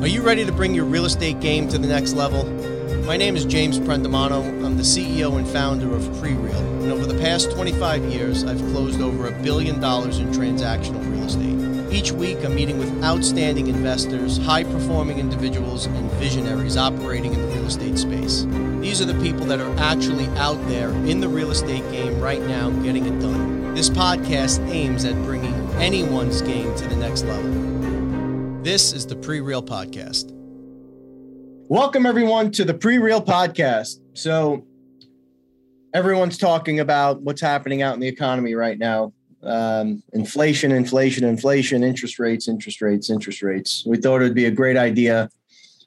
Are you ready to bring your real estate game to the next level? My name is James Prendamano. I'm the CEO and founder of PreReal. And over the past 25 years, I've closed over a billion dollars in transactional real estate. Each week, I'm meeting with outstanding investors, high performing individuals, and visionaries operating in the real estate space. These are the people that are actually out there in the real estate game right now getting it done. This podcast aims at bringing anyone's game to the next level. This is the Pre Real Podcast. Welcome, everyone, to the Pre Real Podcast. So, everyone's talking about what's happening out in the economy right now um, inflation, inflation, inflation, interest rates, interest rates, interest rates. We thought it would be a great idea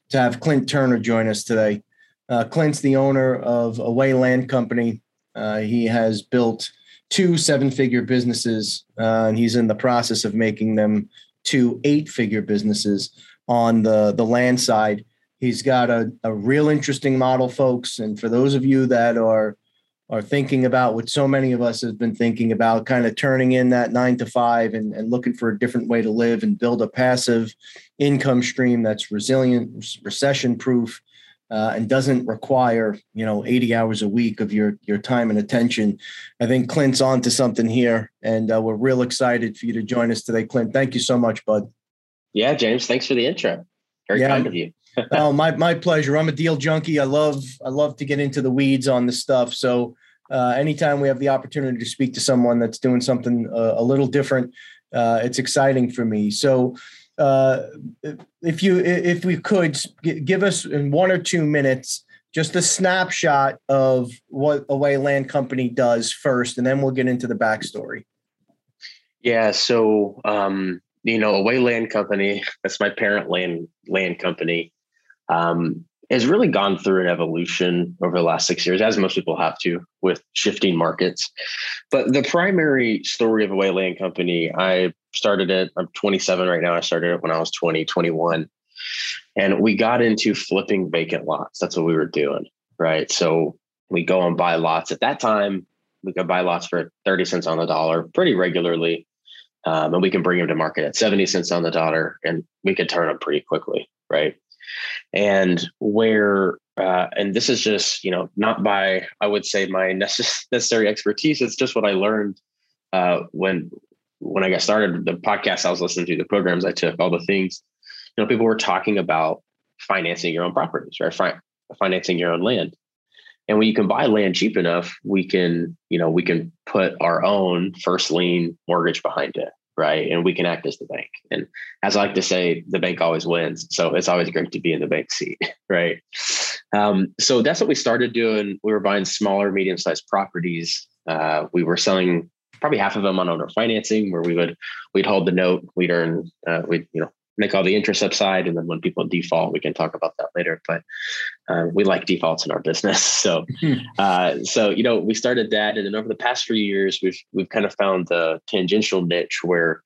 to have Clint Turner join us today. Uh, Clint's the owner of Away Land Company. Uh, he has built two seven figure businesses, uh, and he's in the process of making them to eight figure businesses on the, the land side. He's got a, a real interesting model, folks. And for those of you that are are thinking about what so many of us have been thinking about, kind of turning in that nine to five and, and looking for a different way to live and build a passive income stream that's resilient, recession proof, uh, and doesn't require you know 80 hours a week of your your time and attention i think clint's on to something here and uh, we're real excited for you to join us today clint. Thank you so much bud. Yeah james thanks for the intro. Very yeah. kind of you. Oh my my pleasure. I'm a deal junkie. I love i love to get into the weeds on this stuff. So uh, anytime we have the opportunity to speak to someone that's doing something uh, a little different uh, it's exciting for me. So uh, if you if we could give us in one or two minutes just a snapshot of what Away Land Company does first, and then we'll get into the backstory. Yeah, so um, you know, Away Land Company, that's my parent land land company, um, has really gone through an evolution over the last six years, as most people have to, with shifting markets. But the primary story of Away Land Company, I started it. I'm 27 right now. I started it when I was 20, 21. And we got into flipping vacant lots. That's what we were doing. Right. So we go and buy lots. At that time, we could buy lots for 30 cents on the dollar pretty regularly. Um, and we can bring them to market at 70 cents on the dollar and we could turn them pretty quickly. Right. And where, uh, and this is just, you know, not by, I would say, my necessary expertise. It's just what I learned uh, when when I got started, the podcast I was listening to, the programs I took, all the things, you know, people were talking about financing your own properties, right? Fi- financing your own land. And when you can buy land cheap enough, we can, you know, we can put our own first lien mortgage behind it, right? And we can act as the bank. And as I like to say, the bank always wins. So it's always great to be in the bank seat, right? Um, so that's what we started doing. We were buying smaller, medium-sized properties. Uh, we were selling probably half of them on owner financing, where we would we'd hold the note, we'd earn, uh, we'd you know make all the interest upside, and then when people default, we can talk about that later. But uh, we like defaults in our business, so hmm. uh, so you know we started that, and then over the past few years, we've we've kind of found the tangential niche where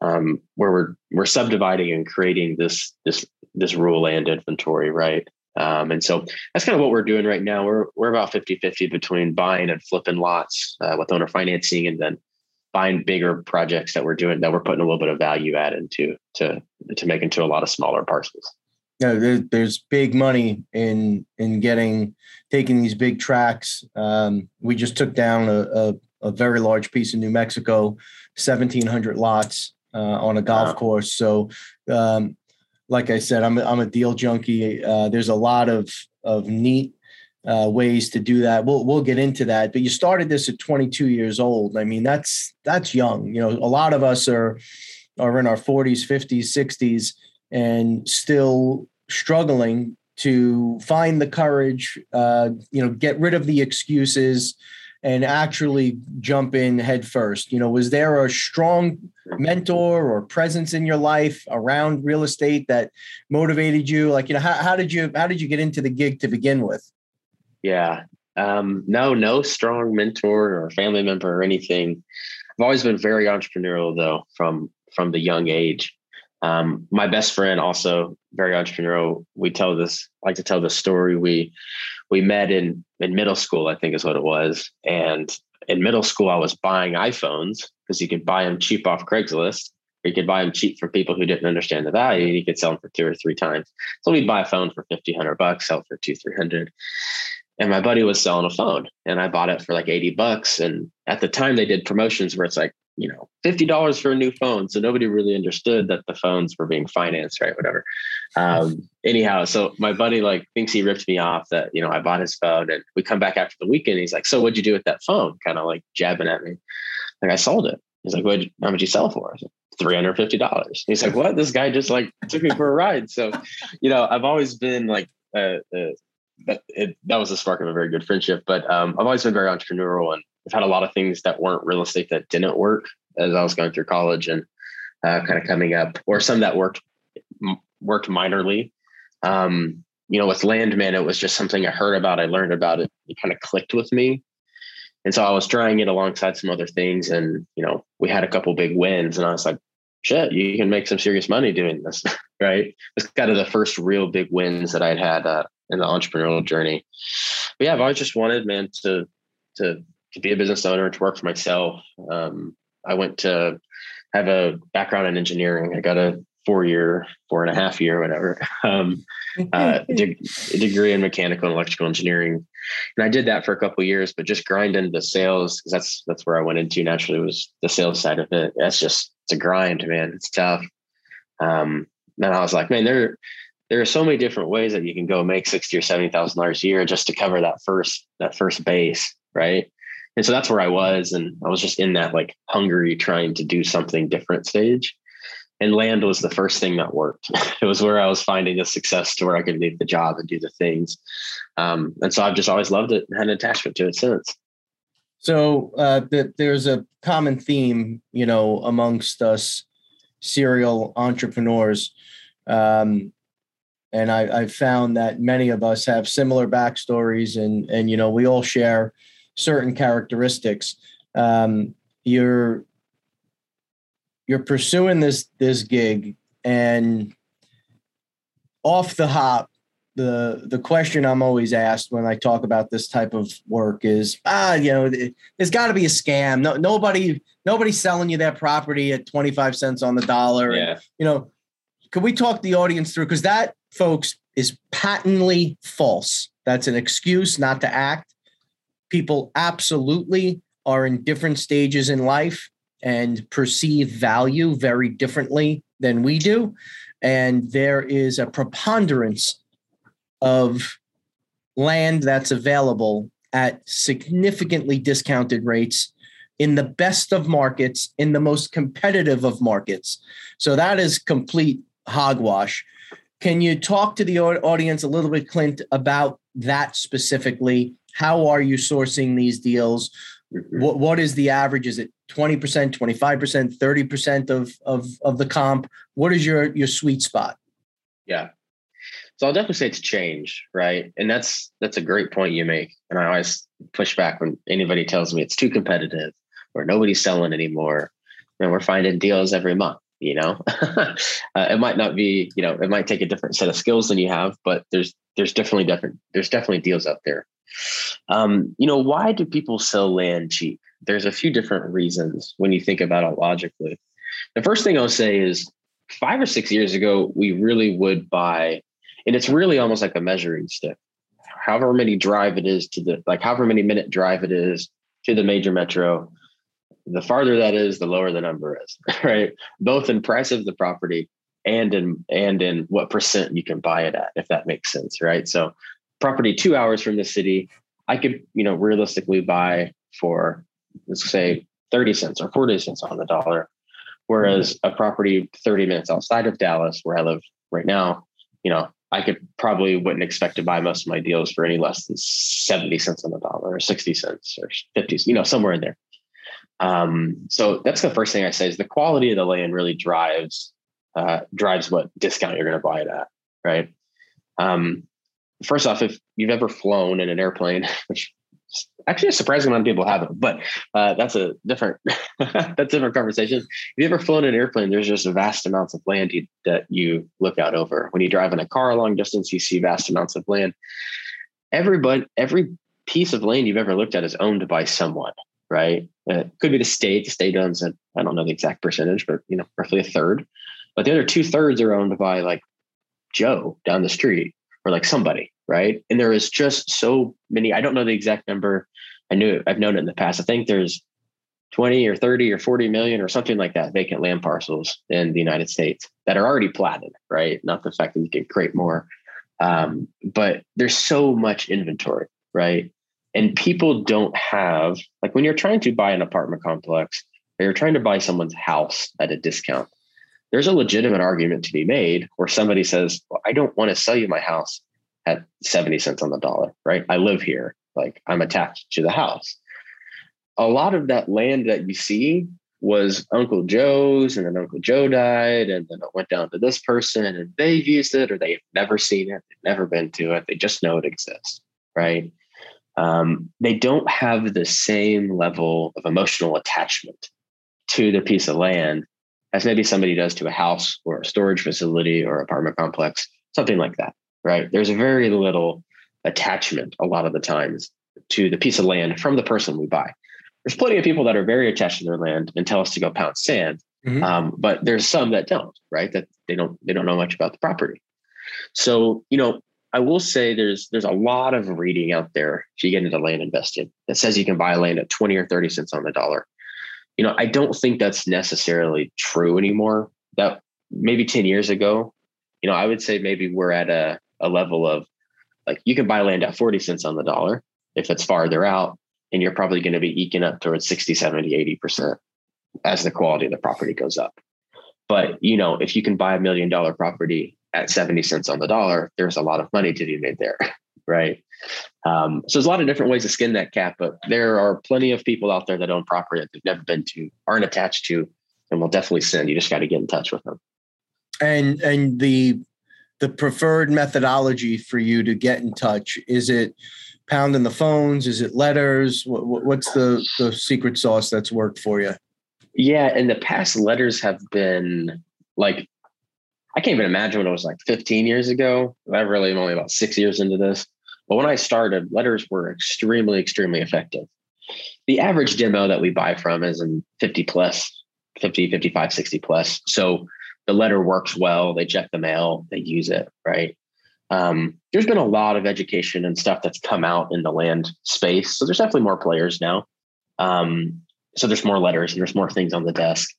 um, where we're we're subdividing and creating this this this rural land inventory, right? Um, and so that's kind of what we're doing right now. We're we're about 50 50 between buying and flipping lots uh, with owner financing and then buying bigger projects that we're doing that we're putting a little bit of value add into to to make into a lot of smaller parcels. Yeah, there, there's big money in in getting taking these big tracks. Um, we just took down a, a, a, very large piece in New Mexico, 1,700 lots uh, on a golf wow. course. So um, like I said, I'm a, I'm a deal junkie. Uh, there's a lot of of neat uh, ways to do that. We'll we'll get into that. But you started this at 22 years old. I mean, that's that's young. You know, a lot of us are are in our 40s, 50s, 60s, and still struggling to find the courage. Uh, you know, get rid of the excuses and actually jump in head first? You know, was there a strong mentor or presence in your life around real estate that motivated you? Like, you know, how, how did you how did you get into the gig to begin with? Yeah. Um, no, no strong mentor or family member or anything. I've always been very entrepreneurial though, from from the young age. Um, my best friend also very entrepreneurial. We tell this, like to tell the story. We we met in in middle school, I think is what it was. And in middle school, I was buying iPhones because you could buy them cheap off Craigslist. Or you could buy them cheap for people who didn't understand the value. And you could sell them for two or three times. So we'd buy a phone for 50, 100 bucks, sell for two, 300. And my buddy was selling a phone and I bought it for like 80 bucks. And at the time they did promotions where it's like, you know, $50 for a new phone. So nobody really understood that the phones were being financed, right? Whatever. Um, anyhow, so my buddy like thinks he ripped me off that, you know, I bought his phone and we come back after the weekend. He's like, so what'd you do with that phone? Kind of like jabbing at me. Like I sold it. He's like, what, how much you sell for? $350. He's like, what? This guy just like took me for a ride. So, you know, I've always been like, uh, uh, that, it, that was the spark of a very good friendship, but um, I've always been very entrepreneurial and I've had a lot of things that weren't real estate that didn't work as I was going through college and uh, kind of coming up, or some that worked worked minorly. Um, you know, with Landman, it was just something I heard about, I learned about it, it kind of clicked with me. And so I was trying it alongside some other things, and you know, we had a couple big wins, and I was like, "Shit, you can make some serious money doing this." right? It's kind of the first real big wins that I'd had uh, in the entrepreneurial journey. But yeah, I've always just wanted, man, to to to be a business owner, to work for myself. Um, I went to have a background in engineering. I got a four year, four and a half year, whatever, um, uh, de- degree in mechanical and electrical engineering. And I did that for a couple years, but just grind into the sales because that's that's where I went into naturally was the sales side of it. That's just it's a grind, man. It's tough. Um, then I was like, man, there there are so many different ways that you can go make sixty or seventy thousand dollars a year just to cover that first that first base, right? And so that's where I was. And I was just in that like hungry, trying to do something different stage. And land was the first thing that worked. it was where I was finding the success to where I could leave the job and do the things. Um, and so I've just always loved it and had an attachment to it since. So uh, the, there's a common theme, you know, amongst us serial entrepreneurs. Um, and I, I've found that many of us have similar backstories and, and, you know, we all share certain characteristics. Um, you're you're pursuing this this gig, and off the hop, the the question I'm always asked when I talk about this type of work is, ah, you know, there's got to be a scam. No, nobody nobody's selling you that property at 25 cents on the dollar. Yeah. And, you know, could we talk the audience through because that, folks, is patently false. That's an excuse not to act people absolutely are in different stages in life and perceive value very differently than we do. And there is a preponderance of land that's available at significantly discounted rates in the best of markets, in the most competitive of markets. So that is complete hogwash. Can you talk to the audience a little bit, Clint, about that specifically how are you sourcing these deals? Mm-hmm. What what is the average? Is it 20%, 25%, 30% of of of the comp? What is your your sweet spot? Yeah. So I'll definitely say it's change, right? And that's that's a great point you make. And I always push back when anybody tells me it's too competitive or nobody's selling anymore. And we're finding deals every month, you know. uh, it might not be, you know, it might take a different set of skills than you have, but there's there's definitely different there's definitely deals out there. Um, you know, why do people sell land cheap? There's a few different reasons when you think about it logically. The first thing I'll say is five or six years ago, we really would buy, and it's really almost like a measuring stick. However many drive it is to the, like however many minute drive it is to the major metro, the farther that is, the lower the number is, right? Both in price of the property and in and in what percent you can buy it at, if that makes sense, right? So property two hours from the city, I could, you know, realistically buy for let's say 30 cents or 40 cents on the dollar. Whereas a property 30 minutes outside of Dallas, where I live right now, you know, I could probably wouldn't expect to buy most of my deals for any less than 70 cents on the dollar or 60 cents or 50, you know, somewhere in there. Um, so that's the first thing I say is the quality of the land really drives uh, drives what discount you're going to buy it at, right? Um, first off, if you've ever flown in an airplane, which actually a surprising amount of people haven't, but uh, that's a different that's a different conversation. If you've ever flown in an airplane, there's just vast amounts of land you, that you look out over. When you drive in a car a long distance, you see vast amounts of land. Everybody, every piece of land you've ever looked at is owned by someone, right? It could be the state. The state owns it. I don't know the exact percentage, but you know, roughly a third. But the other two thirds are owned by like Joe down the street or like somebody, right? And there is just so many. I don't know the exact number. I knew I've known it in the past. I think there's 20 or 30 or 40 million or something like that vacant land parcels in the United States that are already platted, right? Not the fact that you can create more. Um, but there's so much inventory, right? And people don't have, like when you're trying to buy an apartment complex or you're trying to buy someone's house at a discount, there's a legitimate argument to be made where somebody says, well, I don't want to sell you my house at 70 cents on the dollar, right? I live here, like I'm attached to the house a lot of that land that you see was Uncle Joe's, and then Uncle Joe died, and then it went down to this person, and they've used it, or they've never seen it, they've never been to it, they just know it exists, right? Um, they don't have the same level of emotional attachment to the piece of land as maybe somebody does to a house or a storage facility or apartment complex, something like that, right? There's a very little attachment a lot of the times to the piece of land from the person we buy there's plenty of people that are very attached to their land and tell us to go pound sand. Mm-hmm. Um, but there's some that don't, right? That they don't they don't know much about the property. So, you know, I will say there's there's a lot of reading out there if you get into land investing that says you can buy land at 20 or 30 cents on the dollar. You know, I don't think that's necessarily true anymore. That maybe 10 years ago, you know, I would say maybe we're at a, a level of like you can buy land at 40 cents on the dollar if it's farther out and you're probably going to be eking up towards 60, 70, 80% as the quality of the property goes up. But, you know, if you can buy a million dollar property at 70 cents on the dollar, there's a lot of money to be made there. Right. Um, so there's a lot of different ways to skin that cat, but there are plenty of people out there that own property that they've never been to, aren't attached to, and will definitely send. You just got to get in touch with them. And and the the preferred methodology for you to get in touch is it pounding the phones? Is it letters? What, what's the, the secret sauce that's worked for you? Yeah, in the past, letters have been like, I can't even imagine when it was like 15 years ago. I really am only about six years into this. But when I started, letters were extremely, extremely effective. The average demo that we buy from is in 50 plus, 50, 55, 60 plus. So the letter works well. They check the mail, they use it, right? um, there's been a lot of education and stuff that's come out in the land space. So there's definitely more players now. Um, so there's more letters and there's more things on the desk.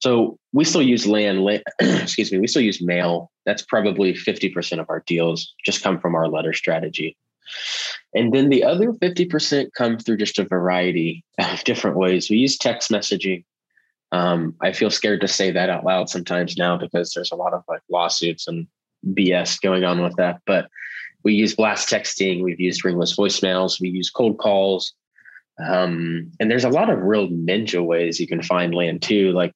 So we still use land, excuse me, we still use mail. That's probably 50% of our deals just come from our letter strategy. And then the other 50% come through just a variety of different ways. We use text messaging. Um, I feel scared to say that out loud sometimes now because there's a lot of like lawsuits and BS going on with that. But we use blast texting, we've used ringless voicemails, we use cold calls. Um, and there's a lot of real ninja ways you can find land too. Like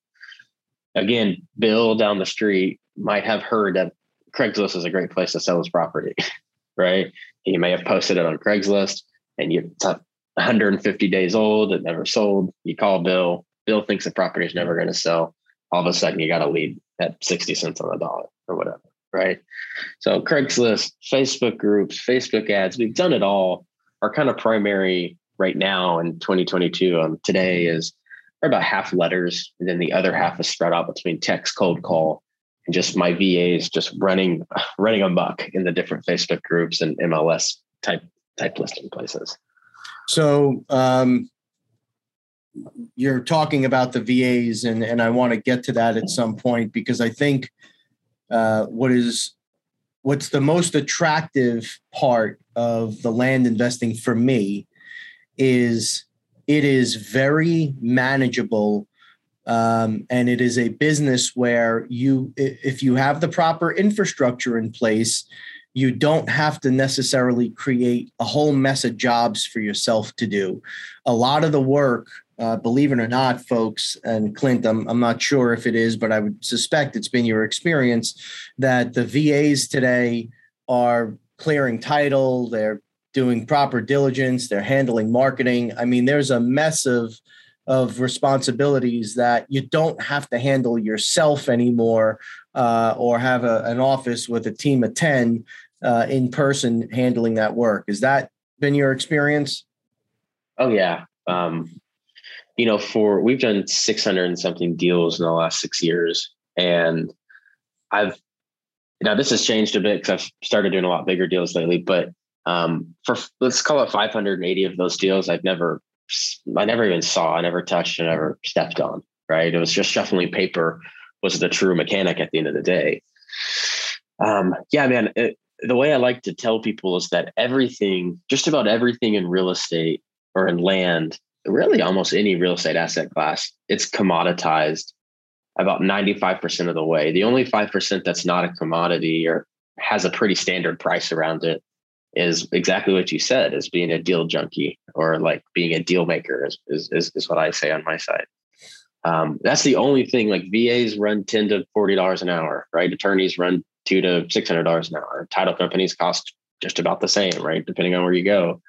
again, Bill down the street might have heard that Craigslist is a great place to sell his property, right? He may have posted it on Craigslist and you, it's 150 days old, it never sold. You call Bill, Bill thinks the property is never going to sell. All of a sudden, you got a lead at 60 cents on the dollar or whatever right? So Craigslist, Facebook groups, Facebook ads, we've done it all. Our kind of primary right now in 2022 um, today is about half letters, and then the other half is spread out between text, cold call, and just my VAs just running running amok in the different Facebook groups and MLS type type listing places. So um, you're talking about the VAs, and and I want to get to that at some point because I think uh, what is what's the most attractive part of the land investing for me is it is very manageable um, and it is a business where you if you have the proper infrastructure in place you don't have to necessarily create a whole mess of jobs for yourself to do. A lot of the work uh, believe it or not, folks, and Clint, I'm, I'm not sure if it is, but I would suspect it's been your experience that the VAs today are clearing title, they're doing proper diligence, they're handling marketing. I mean, there's a mess of of responsibilities that you don't have to handle yourself anymore, uh, or have a, an office with a team of ten uh, in person handling that work. Has that been your experience? Oh yeah. Um, you know, for we've done 600 and something deals in the last six years. And I've, now this has changed a bit because I've started doing a lot bigger deals lately, but um, for let's call it 580 of those deals, I've never, I never even saw, I never touched, I never stepped on. Right, it was just shuffling paper was the true mechanic at the end of the day. Um, yeah, man, it, the way I like to tell people is that everything, just about everything in real estate or in land, really almost any real estate asset class, it's commoditized about 95% of the way. The only 5% that's not a commodity or has a pretty standard price around it is exactly what you said is being a deal junkie or like being a deal maker is, is, is what I say on my side. Um, that's the only thing like VAs run 10 to $40 an hour, right? Attorneys run two to $600 an hour. Title companies cost just about the same, right? Depending on where you go.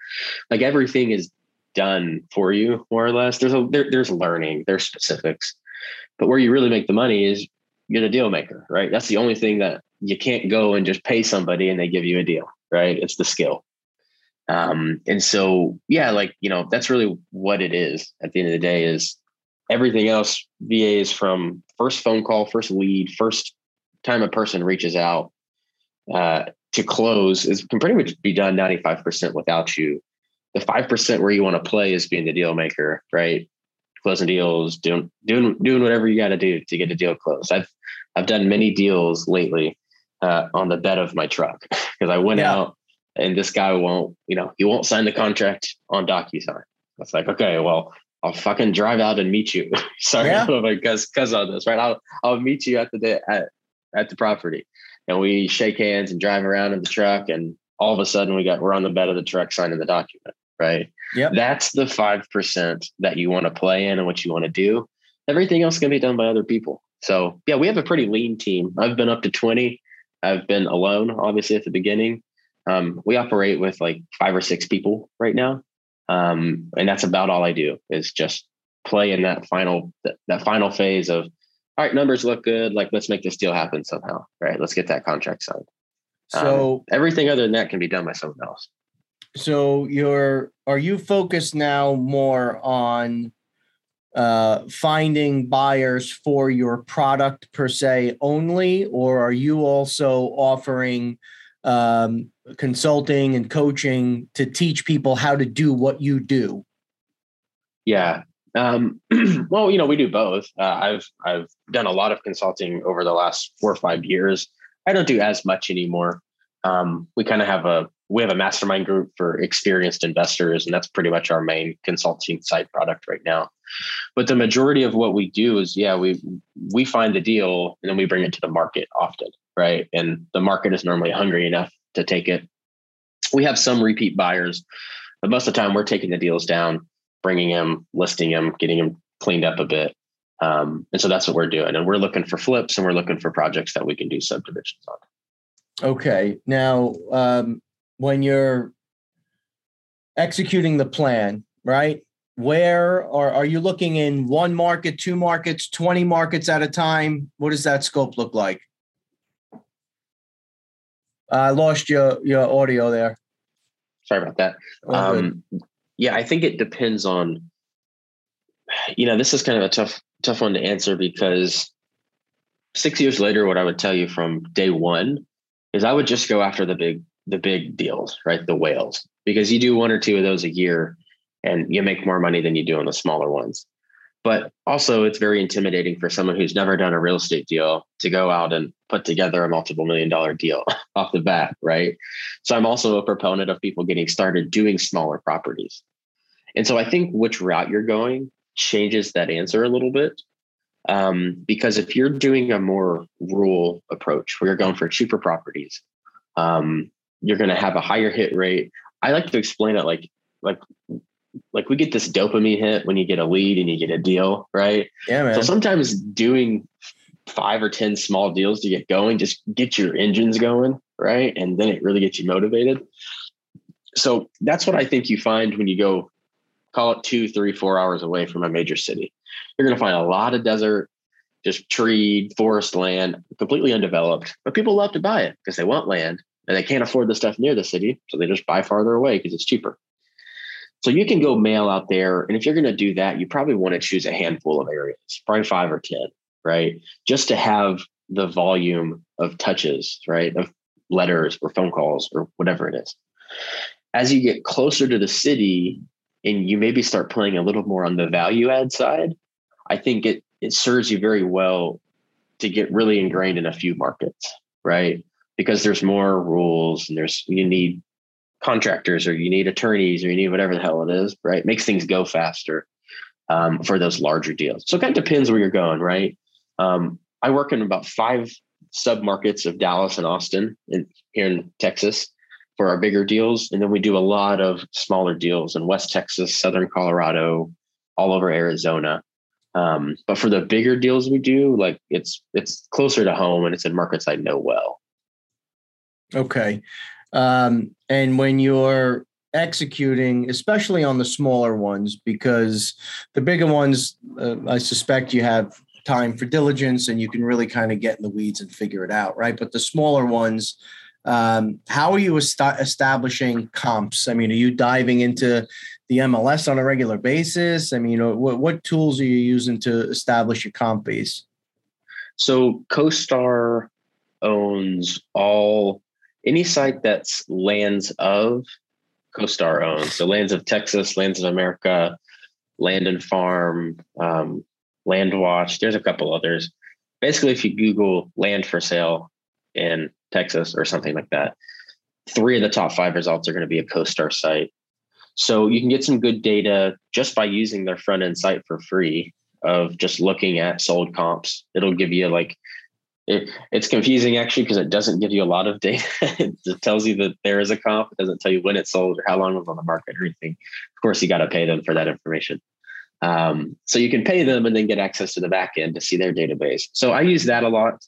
Like everything is done for you more or less. There's a, there, there's learning, there's specifics, but where you really make the money is you're the deal maker, right? That's the only thing that you can't go and just pay somebody and they give you a deal right? It's the skill. Um, and so, yeah, like, you know, that's really what it is at the end of the day is everything else VAs from first phone call, first lead, first time a person reaches out uh, to close is can pretty much be done 95% without you. The 5% where you want to play is being the deal maker, right? Closing deals, doing doing doing whatever you got to do to get a deal closed. I've I've done many deals lately uh, on the bed of my truck because I went yeah. out and this guy won't, you know, he won't sign the contract on DocuSign. It's like, okay, well, I'll fucking drive out and meet you. Sorry, yeah. because because of this, right? I'll I'll meet you at the day at at the property, and we shake hands and drive around in the truck, and all of a sudden we got we're on the bed of the truck signing the document, right? Yeah, that's the five percent that you want to play in and what you want to do. Everything else can be done by other people. So yeah, we have a pretty lean team. I've been up to twenty. I've been alone, obviously, at the beginning. Um, we operate with like five or six people right now, um, and that's about all I do is just play in that final that, that final phase of all right, numbers look good. Like let's make this deal happen somehow. Right, let's get that contract signed. So um, everything other than that can be done by someone else. So you're are you focused now more on uh, finding buyers for your product per se only, or are you also offering um, consulting and coaching to teach people how to do what you do? Yeah. Um, well, you know, we do both. Uh, I've I've done a lot of consulting over the last four or five years. I don't do as much anymore. Um, we kind of have a we have a mastermind group for experienced investors, and that's pretty much our main consulting side product right now. But the majority of what we do is, yeah, we we find the deal and then we bring it to the market often, right? And the market is normally hungry enough to take it. We have some repeat buyers, but most of the time we're taking the deals down, bringing them, listing them, getting them cleaned up a bit. Um, and so that's what we're doing. And we're looking for flips and we're looking for projects that we can do subdivisions on. Okay. Now, um, when you're executing the plan, right? Where are, are you looking in one market, two markets, 20 markets at a time? What does that scope look like? I lost your, your audio there. Sorry about that. Um, yeah, I think it depends on, you know, this is kind of a tough, tough one to answer because six years later, what I would tell you from day one is I would just go after the big the big deals, right? The whales, because you do one or two of those a year and you make more money than you do on the smaller ones. But also, it's very intimidating for someone who's never done a real estate deal to go out and put together a multiple million dollar deal off the bat, right? So, I'm also a proponent of people getting started doing smaller properties. And so, I think which route you're going changes that answer a little bit. Um, because if you're doing a more rural approach where you're going for cheaper properties, um, you're going to have a higher hit rate. I like to explain it like like like we get this dopamine hit when you get a lead and you get a deal, right? Yeah, man. So sometimes doing five or 10 small deals to get going, just get your engines going, right? And then it really gets you motivated. So that's what I think you find when you go call it two, three, four hours away from a major city. You're going to find a lot of desert, just treed, forest land, completely undeveloped. But people love to buy it because they want land and they can't afford the stuff near the city. So they just buy farther away because it's cheaper. So you can go mail out there. And if you're going to do that, you probably want to choose a handful of areas, probably five or 10, right? Just to have the volume of touches, right? Of letters or phone calls or whatever it is. As you get closer to the city and you maybe start playing a little more on the value add side, I think it it serves you very well to get really ingrained in a few markets, right? Because there's more rules and there's you need contractors or you need attorneys or you need whatever the hell it is, right? Makes things go faster um, for those larger deals. So it kind of depends where you're going, right? Um, I work in about five sub markets of Dallas and Austin in, here in Texas for our bigger deals. And then we do a lot of smaller deals in West Texas, Southern Colorado, all over Arizona. Um, but for the bigger deals we do, like it's it's closer to home and it's in markets I know well. Okay. Um, and when you're executing, especially on the smaller ones, because the bigger ones, uh, I suspect you have time for diligence and you can really kind of get in the weeds and figure it out, right? But the smaller ones, um, how are you est- establishing comps? I mean, are you diving into the MLS on a regular basis? I mean, you know, what, what tools are you using to establish your comp base? So CoStar owns all any site that's lands of CoStar owns. So lands of Texas, lands of America, Land and Farm, um, Land Watch. There's a couple others. Basically, if you Google land for sale in Texas or something like that, three of the top five results are going to be a CoStar site. So you can get some good data just by using their front end site for free of just looking at sold comps. It'll give you like it, it's confusing actually because it doesn't give you a lot of data. it tells you that there is a comp. It doesn't tell you when it sold or how long it was on the market or anything. Of course, you got to pay them for that information. Um, so you can pay them and then get access to the back end to see their database. So I use that a lot.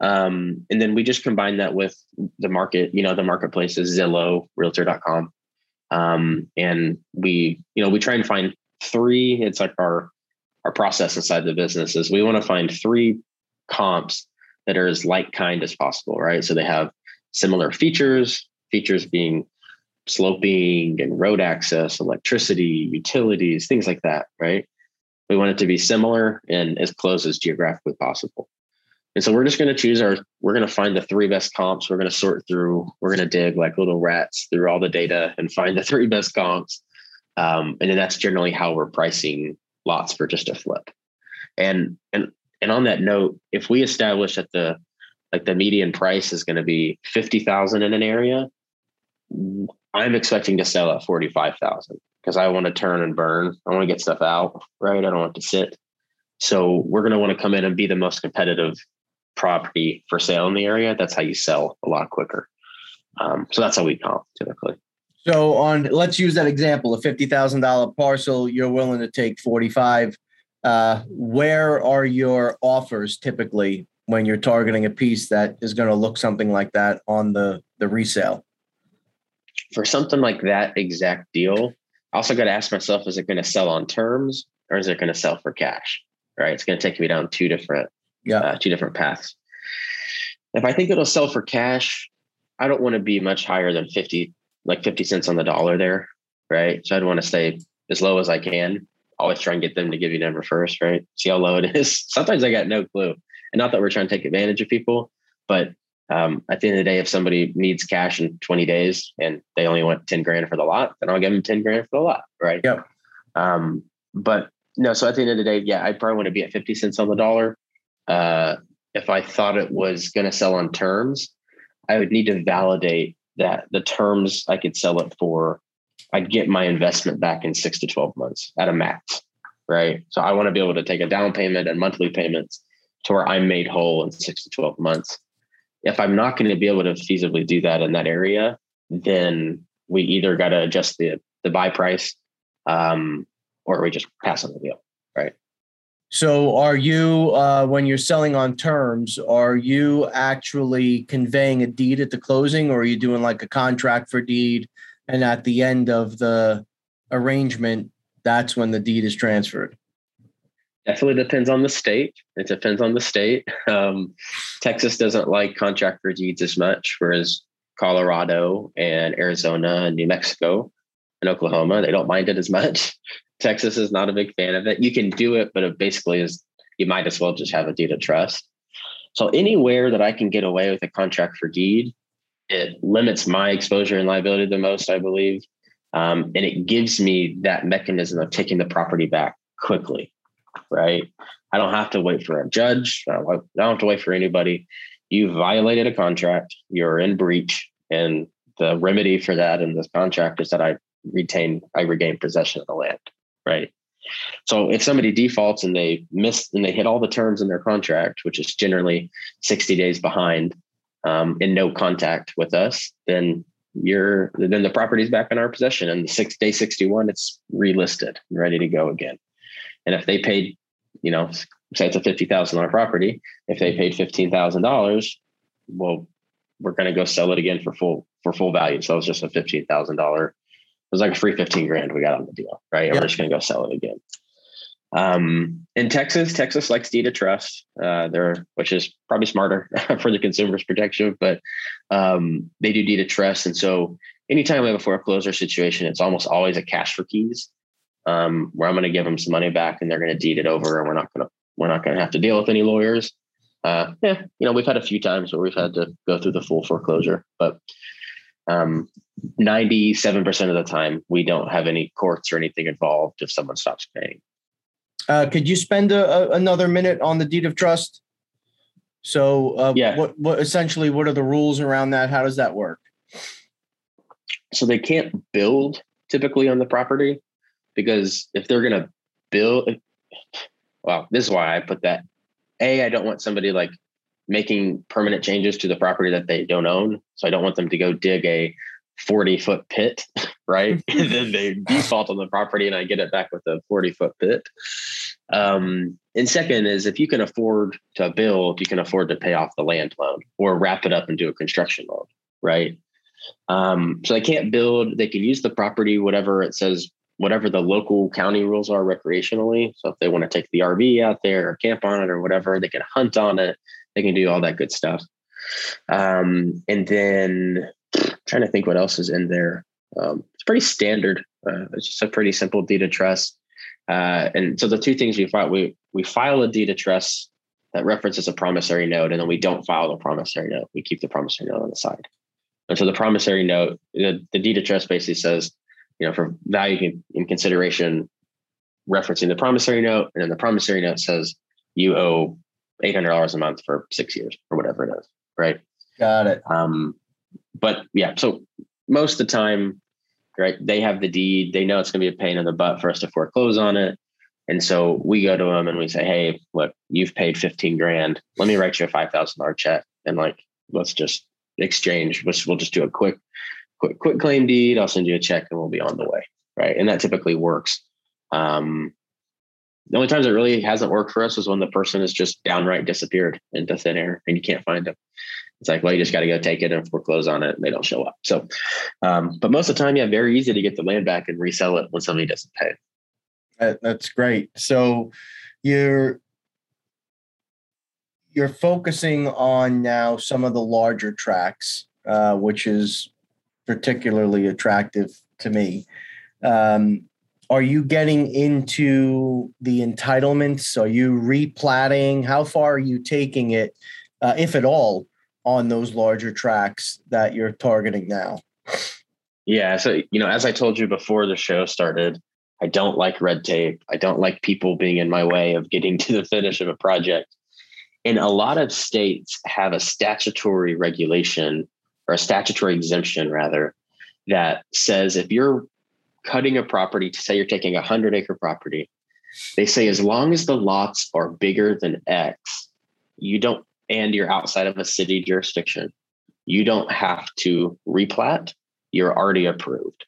Um, and then we just combine that with the market, you know, the marketplace is Zillow, realtor.com. Um, and we, you know, we try and find three, it's like our, our process inside the business is we want to find three comps that are as like kind as possible, right? So they have similar features, features being sloping and road access, electricity, utilities, things like that, right? We want it to be similar and as close as geographically possible. And so we're just going to choose our, we're going to find the three best comps. We're going to sort through, we're going to dig like little rats through all the data and find the three best comps. Um, and then that's generally how we're pricing lots for just a flip. And, and and on that note, if we establish that the like the median price is going to be 50,000 in an area, I'm expecting to sell at 45,000 because I want to turn and burn. I want to get stuff out, right? I don't want to sit. So we're going to want to come in and be the most competitive property for sale in the area. That's how you sell a lot quicker. Um, so that's how we comp typically. So on, let's use that example, a fifty thousand dollar parcel, you're willing to take forty five. Uh, where are your offers typically when you're targeting a piece that is going to look something like that on the the resale? For something like that exact deal, I also got to ask myself: Is it going to sell on terms or is it going to sell for cash? Right? It's going to take me down two different, yeah, uh, two different paths. If I think it'll sell for cash, I don't want to be much higher than fifty, like fifty cents on the dollar there, right? So I'd want to stay as low as I can always try and get them to give you number first, right? See how low it is. Sometimes I got no clue. And not that we're trying to take advantage of people, but um, at the end of the day, if somebody needs cash in 20 days and they only want 10 grand for the lot, then I'll give them 10 grand for the lot, right? Yep. Um, but no, so at the end of the day, yeah, I probably want to be at 50 cents on the dollar. Uh, if I thought it was going to sell on terms, I would need to validate that the terms I could sell it for I'd get my investment back in six to 12 months at a max. Right. So I want to be able to take a down payment and monthly payments to where I'm made whole in six to 12 months. If I'm not going to be able to feasibly do that in that area, then we either got to adjust the, the buy price um, or we just pass on the deal. Right. So, are you, uh, when you're selling on terms, are you actually conveying a deed at the closing or are you doing like a contract for deed and at the end of the arrangement, that's when the deed is transferred. Definitely depends on the state. It depends on the state. Um, Texas doesn't like contract for deeds as much, whereas Colorado and Arizona and New Mexico, and Oklahoma. They don't mind it as much. Texas is not a big fan of it. You can do it, but it basically is you might as well just have a deed of trust. So anywhere that I can get away with a contract for deed, it limits my exposure and liability the most, I believe. Um, and it gives me that mechanism of taking the property back quickly, right? I don't have to wait for a judge. I don't have to wait for anybody. You violated a contract. You're in breach, and the remedy for that in this contract is that I retain, I regain possession of the land, right? So if somebody defaults and they miss and they hit all the terms in their contract, which is generally 60 days behind, um, in no contact with us, then you're then the property's back in our possession. And the six day 61, it's relisted and ready to go again. And if they paid, you know, say it's a fifty thousand dollar property, if they paid fifteen thousand dollars, well, we're going to go sell it again for full for full value. So it was just a fifteen thousand dollar. It was like a free fifteen grand we got on the deal, right? And we're just going to go sell it again. Um, in Texas, Texas likes deed of trust. Uh, there, which is probably smarter for the consumer's protection, but um, they do deed of trust. And so, anytime we have a foreclosure situation, it's almost always a cash for keys, um, where I'm going to give them some money back, and they're going to deed it over, and we're not going to we're not going to have to deal with any lawyers. Uh, yeah, you know, we've had a few times where we've had to go through the full foreclosure, but um, 97% of the time, we don't have any courts or anything involved if someone stops paying. Uh, could you spend a, a, another minute on the deed of trust? So, uh, yeah. What, what essentially what are the rules around that? How does that work? So they can't build typically on the property because if they're going to build, well, this is why I put that. A, I don't want somebody like making permanent changes to the property that they don't own. So I don't want them to go dig a 40 foot pit, right? and then they default on the property and I get it back with a 40 foot pit. Um, and second is if you can afford to build, you can afford to pay off the land loan or wrap it up and do a construction loan, right? Um, so they can't build, they can use the property, whatever it says, whatever the local county rules are recreationally. So if they want to take the RV out there or camp on it or whatever, they can hunt on it, they can do all that good stuff. Um, and then trying to think what else is in there. Um, it's pretty standard. Uh, it's just a pretty simple deed of trust. Uh, and so the two things we file, we we file a deed of trust that references a promissory note, and then we don't file the promissory note. We keep the promissory note on the side. And so the promissory note, the, the deed of trust basically says, you know, for value in consideration, referencing the promissory note, and then the promissory note says you owe eight hundred dollars a month for six years or whatever it is, right? Got it. Um, but yeah, so most of the time, right, they have the deed. They know it's going to be a pain in the butt for us to foreclose on it. And so we go to them and we say, Hey, look, you've paid 15 grand. Let me write you a $5,000 check. And like, let's just exchange. We'll just do a quick, quick, quick claim deed. I'll send you a check and we'll be on the way. Right. And that typically works. Um, the only times it really hasn't worked for us is when the person has just downright disappeared into thin air and you can't find them. It's like, well, you just got to go take it and foreclose on it, and they don't show up. So, um, but most of the time, yeah, very easy to get the land back and resell it when somebody doesn't pay. that's great. So, you're you're focusing on now some of the larger tracks, uh, which is particularly attractive to me. Um, are you getting into the entitlements? Are you replatting? How far are you taking it, uh, if at all, on those larger tracks that you're targeting now? Yeah. So, you know, as I told you before the show started, I don't like red tape. I don't like people being in my way of getting to the finish of a project. And a lot of states have a statutory regulation or a statutory exemption, rather, that says if you're cutting a property to say you're taking a 100 acre property, they say as long as the lots are bigger than X, you don't and you're outside of a city jurisdiction, you don't have to replat. You're already approved.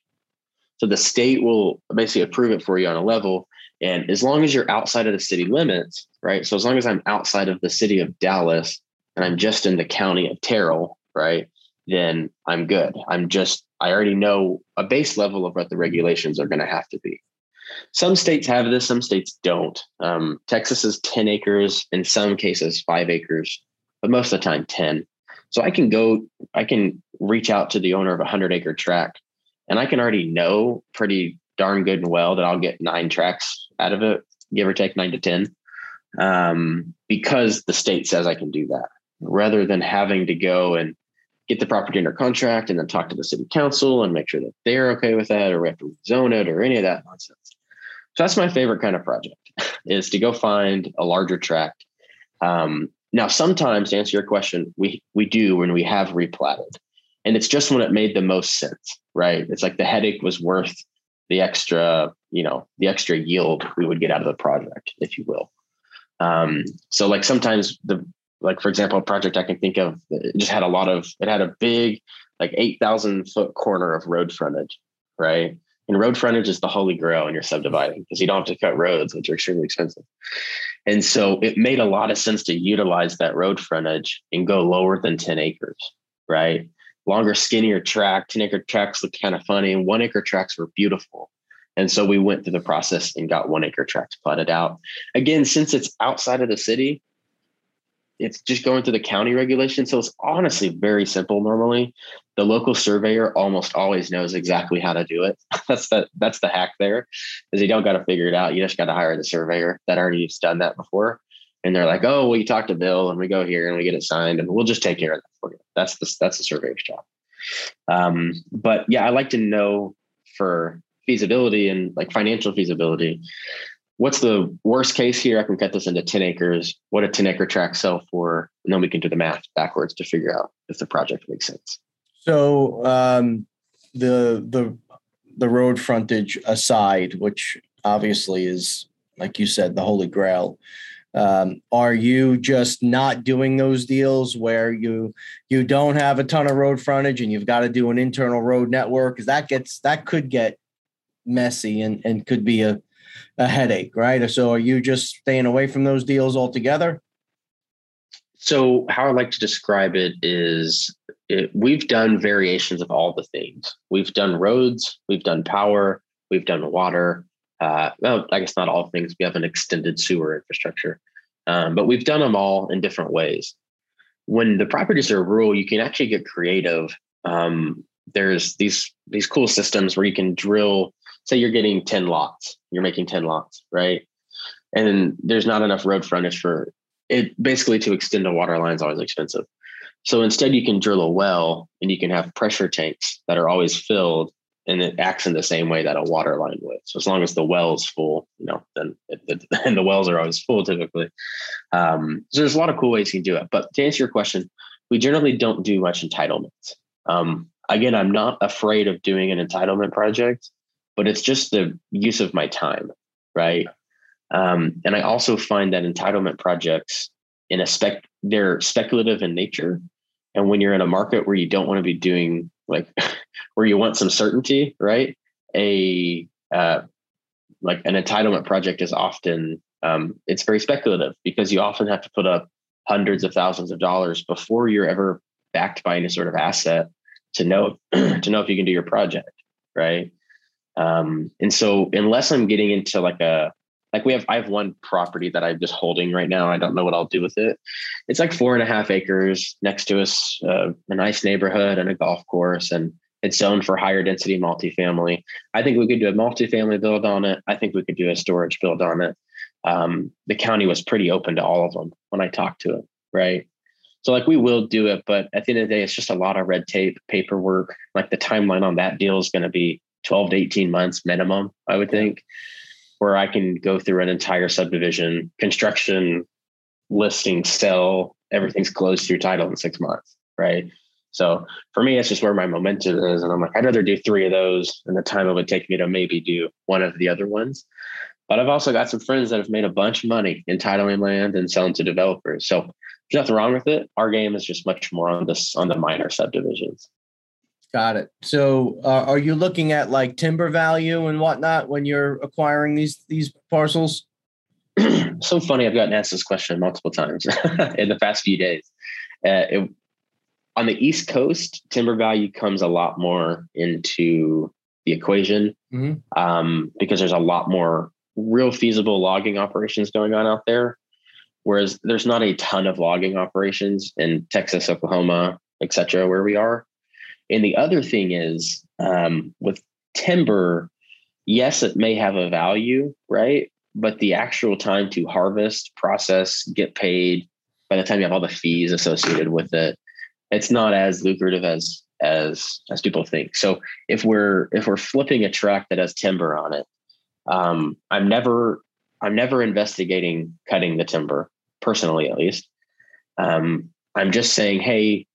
So the state will basically approve it for you on a level. And as long as you're outside of the city limits, right? So as long as I'm outside of the city of Dallas and I'm just in the county of Terrell, right? Then I'm good. I'm just, I already know a base level of what the regulations are going to have to be. Some states have this, some states don't. Um, Texas is 10 acres, in some cases, five acres but most of the time 10. So I can go, I can reach out to the owner of a hundred acre tract and I can already know pretty darn good and well that I'll get nine tracks out of it, give or take nine to 10, um, because the state says I can do that rather than having to go and get the property under contract and then talk to the city council and make sure that they're okay with that or we have to zone it or any of that nonsense. So that's my favorite kind of project is to go find a larger tract. Um, now, sometimes to answer your question, we we do when we have replatted, and it's just when it made the most sense, right? It's like the headache was worth the extra, you know, the extra yield we would get out of the project, if you will. Um, so, like sometimes the like for example, a project I can think of just had a lot of it had a big like eight thousand foot corner of road frontage, right? And road frontage is the holy grail when you're subdividing because you don't have to cut roads, which are extremely expensive. And so it made a lot of sense to utilize that road frontage and go lower than 10 acres, right? Longer, skinnier track, 10 acre tracks look kind of funny, and one acre tracks were beautiful. And so we went through the process and got one acre tracks plotted out. Again, since it's outside of the city, it's just going through the county regulation. So it's honestly very simple normally. The local surveyor almost always knows exactly how to do it. that's the that's the hack there, is you don't got to figure it out. You just got to hire the surveyor that already has done that before. And they're like, oh, well, you talk to Bill and we go here and we get it signed and we'll just take care of that for you. That's the that's the surveyor's job. Um, but yeah, I like to know for feasibility and like financial feasibility what's the worst case here? I can cut this into 10 acres. What a 10 acre tract sell for? And then we can do the math backwards to figure out if the project makes sense. So um, the the the road frontage aside, which obviously is like you said, the holy grail. Um, are you just not doing those deals where you you don't have a ton of road frontage and you've got to do an internal road network? Because that gets that could get messy and and could be a a headache, right? So are you just staying away from those deals altogether? So how I like to describe it is it, we've done variations of all the things. We've done roads, we've done power, we've done water. Uh, well, I guess not all things. We have an extended sewer infrastructure, um, but we've done them all in different ways. When the properties are rural, you can actually get creative. Um, there's these these cool systems where you can drill say you're getting 10 lots, you're making 10 lots, right? And there's not enough road frontage for it. Basically, to extend a water line is always expensive. So instead, you can drill a well and you can have pressure tanks that are always filled and it acts in the same way that a water line would. So as long as the well is full, you know, then it, it, and the wells are always full typically. Um, so there's a lot of cool ways you can do it. But to answer your question, we generally don't do much entitlements. Um, again, I'm not afraid of doing an entitlement project but it's just the use of my time, right? Um, and I also find that entitlement projects in a spec they're speculative in nature. And when you're in a market where you don't want to be doing like where you want some certainty, right? A uh, like an entitlement project is often um, it's very speculative because you often have to put up hundreds of thousands of dollars before you're ever backed by any sort of asset to know to know if you can do your project, right? Um, and so unless I'm getting into like a like we have I have one property that I'm just holding right now. I don't know what I'll do with it. It's like four and a half acres next to us, uh, a nice neighborhood and a golf course, and it's zoned for higher density multifamily. I think we could do a multifamily build on it. I think we could do a storage build on it. Um, the county was pretty open to all of them when I talked to it, right? So like we will do it, but at the end of the day, it's just a lot of red tape, paperwork. Like the timeline on that deal is going to be 12 to 18 months minimum, I would think, where I can go through an entire subdivision, construction, listing, sell, everything's closed through title in six months. Right. So for me, it's just where my momentum is. And I'm like, I'd rather do three of those and the time it would take me to maybe do one of the other ones. But I've also got some friends that have made a bunch of money in titling land and selling to developers. So there's nothing wrong with it. Our game is just much more on this on the minor subdivisions. Got it. So, uh, are you looking at like timber value and whatnot when you're acquiring these these parcels? so funny. I've gotten asked this question multiple times in the past few days. Uh, it, on the East Coast, timber value comes a lot more into the equation mm-hmm. um, because there's a lot more real feasible logging operations going on out there. Whereas there's not a ton of logging operations in Texas, Oklahoma, et cetera, where we are. And the other thing is um, with timber, yes, it may have a value, right? But the actual time to harvest, process, get paid, by the time you have all the fees associated with it, it's not as lucrative as as as people think. So if we're if we're flipping a truck that has timber on it, um, I'm never I'm never investigating cutting the timber personally, at least. Um, I'm just saying, hey,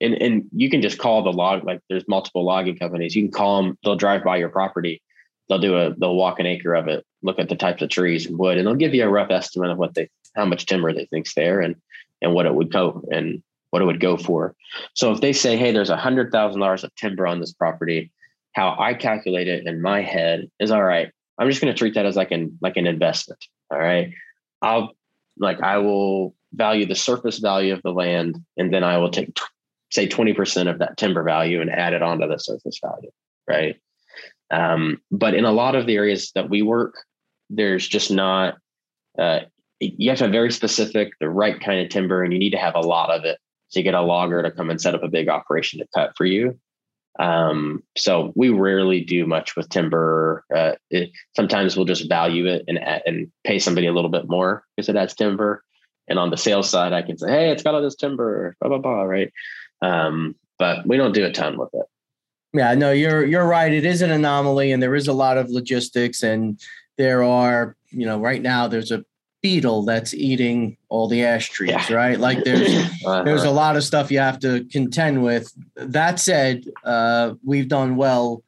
and and you can just call the log like there's multiple logging companies. You can call them. They'll drive by your property. They'll do a they'll walk an acre of it, look at the types of trees and wood, and they'll give you a rough estimate of what they how much timber they think's there and and what it would go and what it would go for. So if they say, hey, there's a hundred thousand dollars of timber on this property, how I calculate it in my head is all right. I'm just going to treat that as like an like an investment. All right. I'll like I will value the surface value of the land, and then I will take say 20% of that timber value and add it onto the surface value. Right. Um, but in a lot of the areas that we work, there's just not uh, you have to have very specific, the right kind of timber, and you need to have a lot of it. So you get a logger to come and set up a big operation to cut for you. Um, so we rarely do much with timber. Uh, it, sometimes we'll just value it and and pay somebody a little bit more because it has timber. And on the sales side, I can say, hey, it's got all this timber, blah blah blah, right? Um, but we don't do a ton with it. Yeah, no, you're you're right. It is an anomaly, and there is a lot of logistics, and there are, you know, right now there's a beetle that's eating all the ash trees, yeah. right? Like there's uh-huh. there's a lot of stuff you have to contend with. That said, uh, we've done well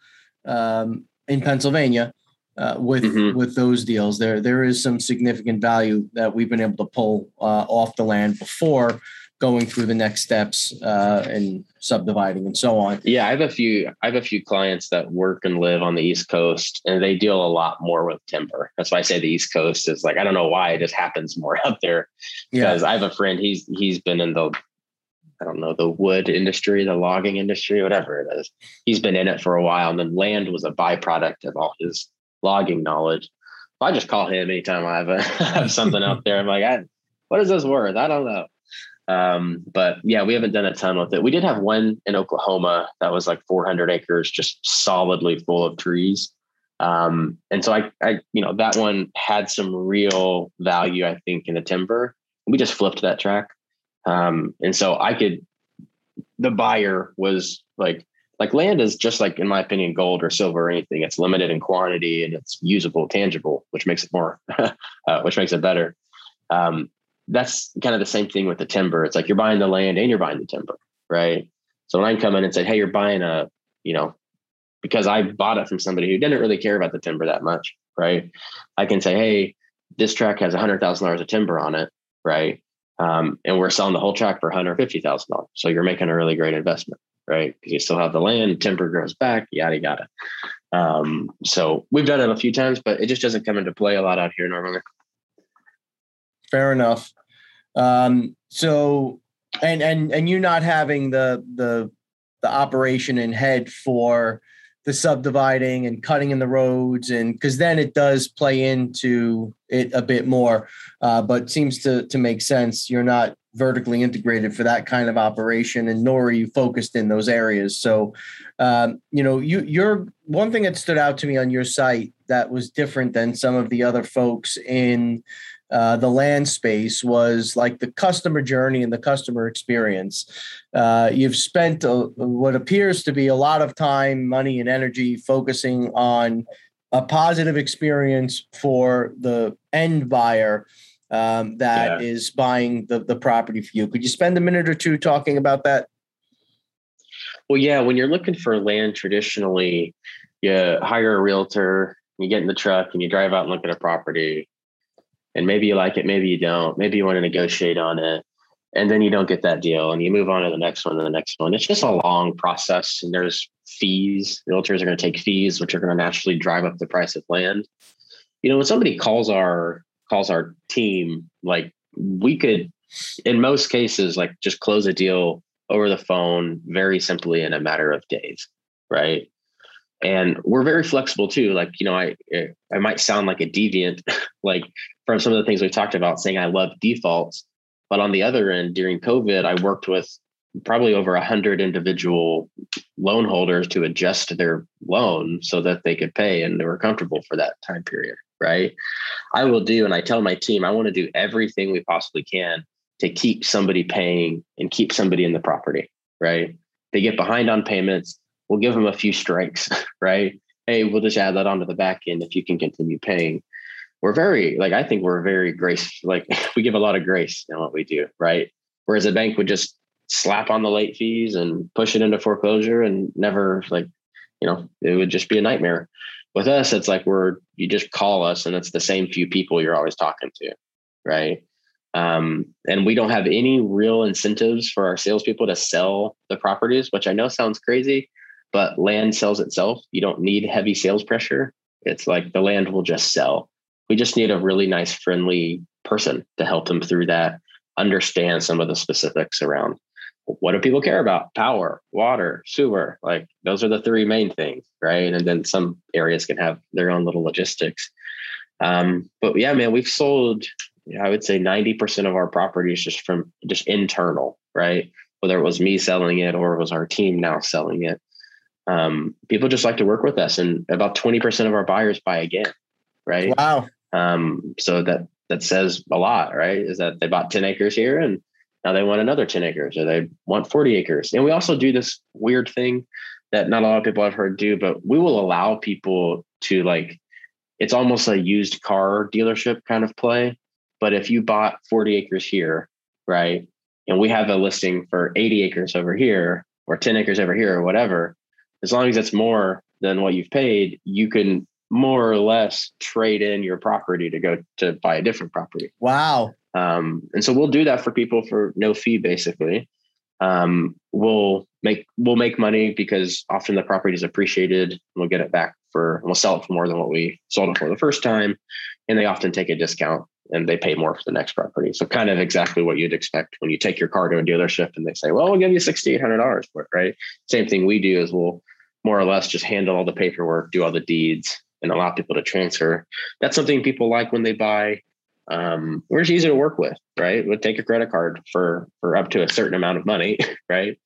um, in Pennsylvania uh, with mm-hmm. with those deals. There there is some significant value that we've been able to pull uh, off the land before going through the next steps uh, and subdividing and so on. Yeah, I have a few. I have a few clients that work and live on the East Coast, and they deal a lot more with timber. That's why I say the East Coast is like I don't know why it just happens more out there. Because yeah. I have a friend. He's he's been in the I don't know the wood industry, the logging industry, whatever it is. He's been in it for a while, and then land was a byproduct of all his logging knowledge. So I just call him anytime I have a, have something out there. I'm like, I, what is this worth? I don't know. Um, but yeah, we haven't done a ton with it. We did have one in Oklahoma that was like 400 acres, just solidly full of trees. Um, and so I, I, you know, that one had some real value, I think, in the timber. We just flipped that track. Um, and so I could, the buyer was like, like land is just like, in my opinion, gold or silver or anything. It's limited in quantity and it's usable, tangible, which makes it more, uh, which makes it better. Um, that's kind of the same thing with the timber. It's like you're buying the land and you're buying the timber, right? So when I come in and say, hey, you're buying a, you know, because I bought it from somebody who didn't really care about the timber that much, right? I can say, hey, this track has a hundred thousand dollars of timber on it, right? Um, and we're selling the whole track for one hundred fifty thousand dollars. So you're making a really great investment, right? Because you still have the land, timber grows back, yada yada. Um, so we've done it a few times, but it just doesn't come into play a lot out here normally. Fair enough. Um, so, and and and you not having the the the operation in head for the subdividing and cutting in the roads and because then it does play into it a bit more uh, but seems to to make sense. You're not vertically integrated for that kind of operation and nor are you focused in those areas. So um, you know you you're one thing that stood out to me on your site that was different than some of the other folks in uh, the land space was like the customer journey and the customer experience. Uh, you've spent a, what appears to be a lot of time, money, and energy focusing on a positive experience for the end buyer um, that yeah. is buying the, the property for you. Could you spend a minute or two talking about that? Well, yeah, when you're looking for land traditionally, you hire a realtor, you get in the truck and you drive out and look at a property and maybe you like it, maybe you don't. Maybe you want to negotiate on it, and then you don't get that deal, and you move on to the next one and the next one. It's just a long process, and there's fees. Realtors are going to take fees, which are going to naturally drive up the price of land. You know, when somebody calls our calls our team, like we could, in most cases, like just close a deal over the phone very simply in a matter of days, right? and we're very flexible too like you know i i might sound like a deviant like from some of the things we talked about saying i love defaults but on the other end during covid i worked with probably over 100 individual loan holders to adjust their loan so that they could pay and they were comfortable for that time period. Right. I will do, and I tell my team, I want to do everything we possibly can to keep somebody paying and keep somebody in the property. Right. They get behind on payments. We'll give them a few strikes. Right. Hey, we'll just add that onto the back end if you can continue paying. We're very, like, I think we're very grace, like, we give a lot of grace in what we do. Right. Whereas a bank would just slap on the late fees and push it into foreclosure and never like you know it would just be a nightmare with us it's like we're you just call us and it's the same few people you're always talking to right um, and we don't have any real incentives for our salespeople to sell the properties which i know sounds crazy but land sells itself you don't need heavy sales pressure it's like the land will just sell we just need a really nice friendly person to help them through that understand some of the specifics around what do people care about? Power, water, sewer. Like those are the three main things, right? And then some areas can have their own little logistics. Um, but yeah, man, we've sold, I would say 90% of our properties just from just internal, right? Whether it was me selling it or it was our team now selling it. Um, people just like to work with us and about 20% of our buyers buy again, right? Wow. Um, so that that says a lot, right? Is that they bought 10 acres here and now they want another 10 acres or they want 40 acres. And we also do this weird thing that not a lot of people I've heard do, but we will allow people to like, it's almost a used car dealership kind of play. But if you bought 40 acres here, right, and we have a listing for 80 acres over here or 10 acres over here or whatever, as long as it's more than what you've paid, you can more or less trade in your property to go to buy a different property. Wow. Um, and so we'll do that for people for no fee, basically. Um, we'll make we'll make money because often the property is appreciated. And we'll get it back for we'll sell it for more than what we sold it for the first time, and they often take a discount and they pay more for the next property. So kind of exactly what you'd expect when you take your car to a dealership and they say, "Well, we'll give you sixty eight hundred dollars for it." Right? Same thing we do is we'll more or less just handle all the paperwork, do all the deeds, and allow people to transfer. That's something people like when they buy um, we're just easy to work with, right? We'll take a credit card for for up to a certain amount of money, right?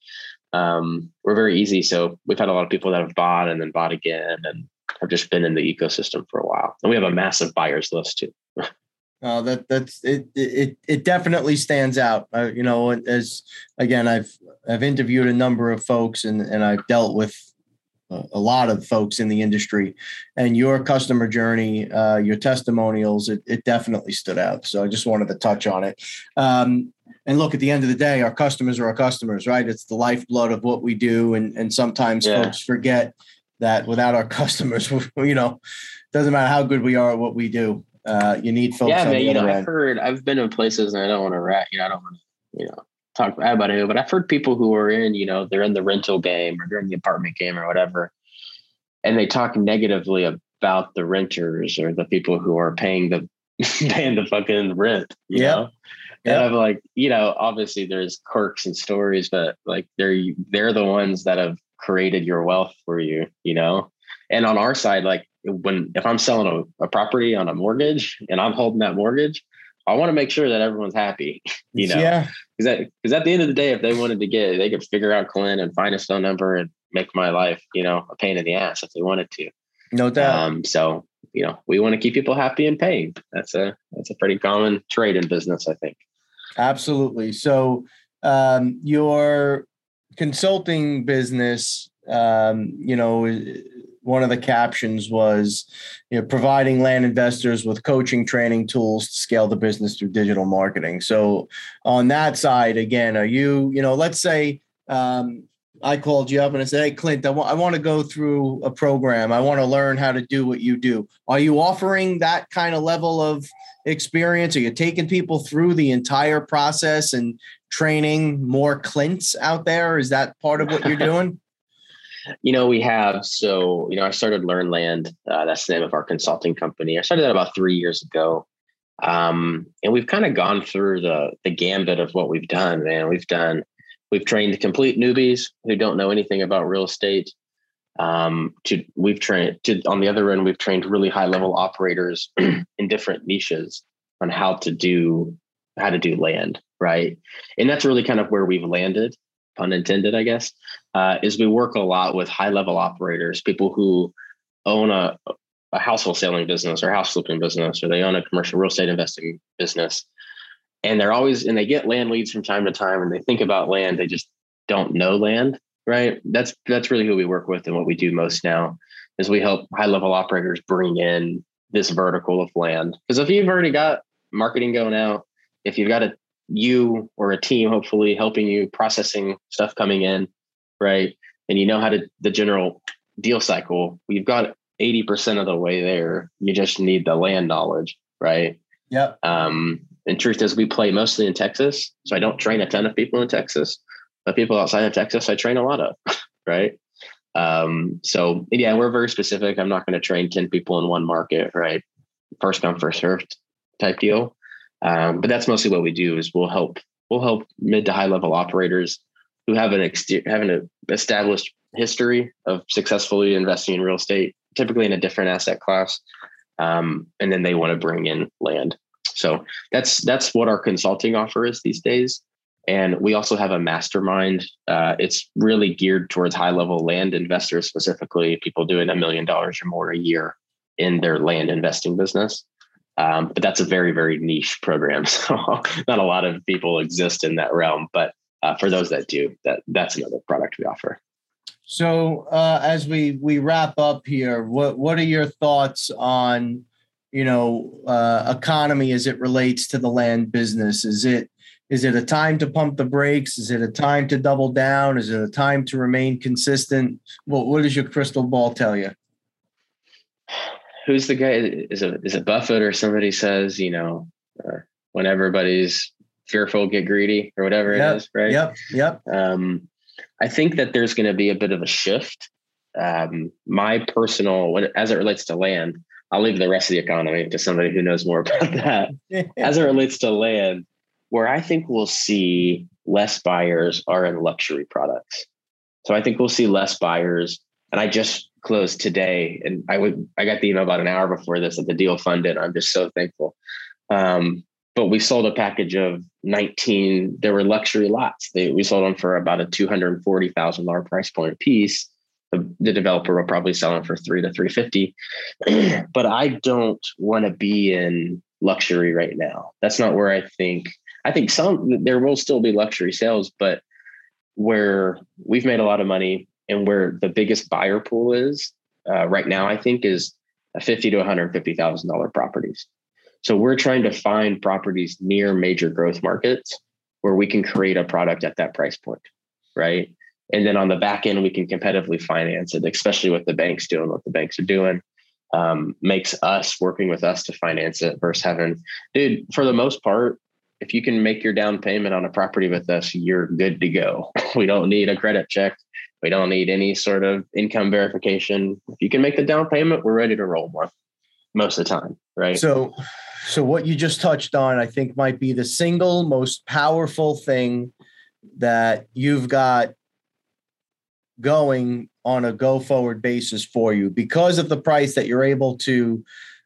Um, we're very easy. So we've had a lot of people that have bought and then bought again and have just been in the ecosystem for a while. And we have a massive buyers list too. Oh, that that's it. It it definitely stands out. Uh, you know, as again, I've I've interviewed a number of folks and and I've dealt with a lot of folks in the industry. And your customer journey uh, your testimonials it, it, definitely stood out. So i just wanted to touch on it. Um, and look at the end of the day our customers are our customers right? It's the lifeblood of what we do. And, and sometimes yeah. folks forget that without our customers you know doesn't matter how good we are at what we do uh, you need folks yeah man you know i've heard i've been in places and i don't want to rat you know i don't want to you know talk bad about it, but I've heard people who are in, you know, they're in the rental game or they're in the apartment game or whatever, and they talk negatively about the renters or the people who are paying the paying the fucking rent. You yep. know? And I'm like, you know, obviously there's quirks and stories, but like they're they're the ones that have created your wealth for you, you know. And on our side, like when if I'm selling a, a property on a mortgage and I'm holding that mortgage, I want to make sure that everyone's happy, you know. Yeah. Because because at the end of the day, if they wanted to get, they could figure out Clint and find a phone number and make my life, you know, a pain in the ass if they wanted to. No doubt. Um, so you know, we want to keep people happy and paying. That's a that's a pretty common trade in business, I think. Absolutely. So um, your consulting business, um, you know one of the captions was you know providing land investors with coaching training tools to scale the business through digital marketing. So on that side again are you you know let's say um, i called you up and i said hey clint I, w- I want to go through a program. I want to learn how to do what you do. Are you offering that kind of level of experience? Are you taking people through the entire process and training more clints out there? Is that part of what you're doing you know, we have so you know, I started Learn Land. Uh, that's the name of our consulting company. I started that about three years ago, um, and we've kind of gone through the the gambit of what we've done. Man, we've done we've trained complete newbies who don't know anything about real estate. Um, to we've trained to on the other end, we've trained really high level operators in different niches on how to do how to do land, right? And that's really kind of where we've landed. pun intended, I guess, uh, is we work a lot with high level operators, people who own a, a house wholesaling business or house flipping business, or they own a commercial real estate investing business. And they're always, and they get land leads from time to time and they think about land. They just don't know land, right? That's, that's really who we work with and what we do most now is we help high level operators bring in this vertical of land. Because if you've already got marketing going out, if you've got a you or a team hopefully helping you processing stuff coming in, right? And you know how to the general deal cycle, we've got 80% of the way there. You just need the land knowledge, right? Yep. Um, and truth is we play mostly in Texas. So I don't train a ton of people in Texas, but people outside of Texas, I train a lot of, right? Um, so yeah, we're very specific. I'm not going to train 10 people in one market, right? First come, first served type deal. Um, but that's mostly what we do is we'll help we'll help mid to high level operators who have an ex- have an established history of successfully investing in real estate, typically in a different asset class, um, and then they want to bring in land. So that's that's what our consulting offer is these days. And we also have a mastermind. Uh, it's really geared towards high level land investors, specifically people doing a million dollars or more a year in their land investing business. Um, but that's a very, very niche program. So not a lot of people exist in that realm. But uh, for those that do, that that's another product we offer. So uh, as we we wrap up here, what what are your thoughts on you know uh, economy as it relates to the land business? Is it is it a time to pump the brakes? Is it a time to double down? Is it a time to remain consistent? What what does your crystal ball tell you? Who's the guy? Is it is it Buffett or somebody says you know uh, when everybody's fearful, get greedy or whatever yep, it is, right? Yep, yep. Um, I think that there's going to be a bit of a shift. Um, my personal, when, as it relates to land, I'll leave the rest of the economy to somebody who knows more about that. as it relates to land, where I think we'll see less buyers are in luxury products. So I think we'll see less buyers. And I just closed today, and I would I got the email about an hour before this that the deal funded. I'm just so thankful. Um, but we sold a package of 19 there were luxury lots. They, we sold them for about a $240000 price point a piece the, the developer will probably sell them for three to 350 but i don't want to be in luxury right now. That's not where i think i think some there will still be luxury sales but where we've made a lot of money and where the biggest buyer pool is uh, right now i think is a 50 to 150 thousand dollar properties so we're trying to find properties near major growth markets where we can create a product at that price point, right? And then on the back end, we can competitively finance it, especially with the banks doing what the banks are doing. Um, makes us working with us to finance it versus having, dude, for the most part, if you can make your down payment on a property with us, you're good to go. We don't need a credit check. We don't need any sort of income verification. If you can make the down payment, we're ready to roll more most of the time, right? So so, what you just touched on, I think, might be the single most powerful thing that you've got going on a go forward basis for you because of the price that you're able to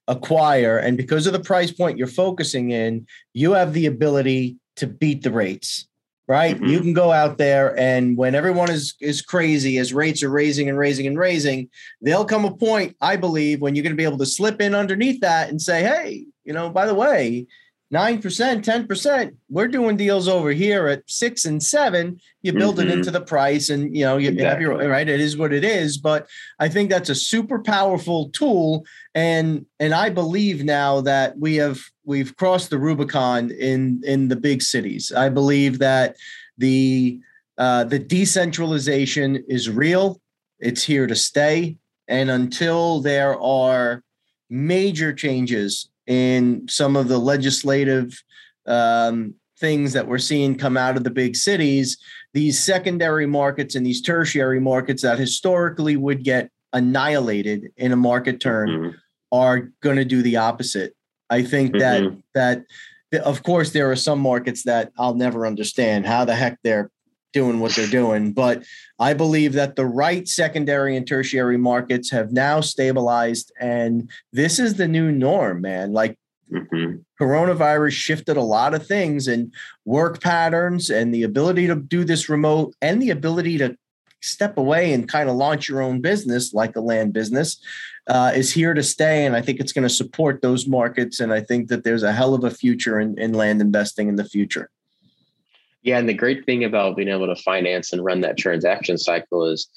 acquire and because of the price point you're focusing in, you have the ability to beat the rates right? Mm-hmm. You can go out there and when everyone is is crazy as rates are raising and raising and raising, there'll come a point, I believe, when you're going to be able to slip in underneath that and say, "Hey, you know, by the way, 9%, 10%, we're doing deals over here at 6 and 7. You build mm-hmm. it into the price and, you know, you exactly. have your right, it is what it is, but I think that's a super powerful tool and and I believe now that we have we've crossed the Rubicon in in the big cities. I believe that the uh, the decentralization is real. It's here to stay, and until there are major changes in some of the legislative um, things that we're seeing come out of the big cities, these secondary markets and these tertiary markets that historically would get annihilated in a market turn mm-hmm. are going to do the opposite. I think mm-hmm. that that of course there are some markets that I'll never understand how the heck they're doing what they're doing, but I believe that the right secondary and tertiary markets have now stabilized and this is the new norm, man. Like Mm-hmm. Coronavirus shifted a lot of things and work patterns and the ability to do this remote and the ability to step away and kind of launch your own business like a land business uh, is here to stay. And I think it's going to support those markets. And I think that there's a hell of a future in, in land investing in the future. Yeah. And the great thing about being able to finance and run that transaction cycle is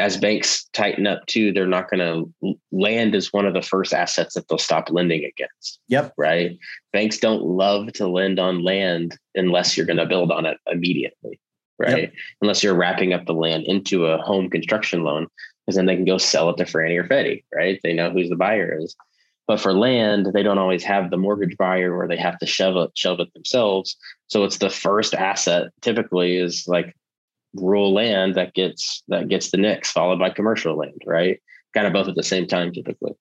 as banks tighten up too, they're not going to land as one of the first assets that they'll stop lending against. Yep. Right. Banks don't love to lend on land unless you're going to build on it immediately. Right. Yep. Unless you're wrapping up the land into a home construction loan, because then they can go sell it to Fannie or Freddie. Right. They know who's the buyer is. But for land, they don't always have the mortgage buyer or they have to shove it, shove it themselves. So it's the first asset typically is like rural land that gets that gets the NICS, followed by commercial land, right? Kind of both at the same time, typically.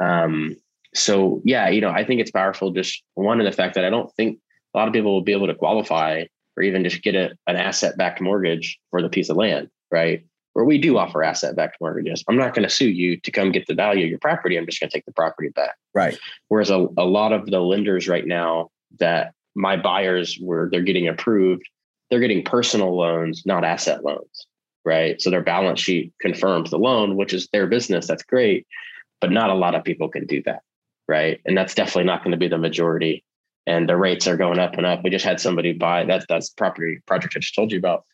Um, so yeah, you know, I think it's powerful. Just one in the fact that I don't think a lot of people will be able to qualify or even just get a, an asset-backed mortgage for the piece of land, right? Where we do offer asset-backed mortgages. I'm not going to sue you to come get the value of your property. I'm just going to take the property back. Right. Whereas a, a lot of the lenders right now that my buyers were they're getting approved they're getting personal loans, not asset loans, right? So their balance sheet confirms the loan, which is their business. That's great, but not a lot of people can do that, right? And that's definitely not going to be the majority. And the rates are going up and up. We just had somebody buy that's that's property project I just told you about.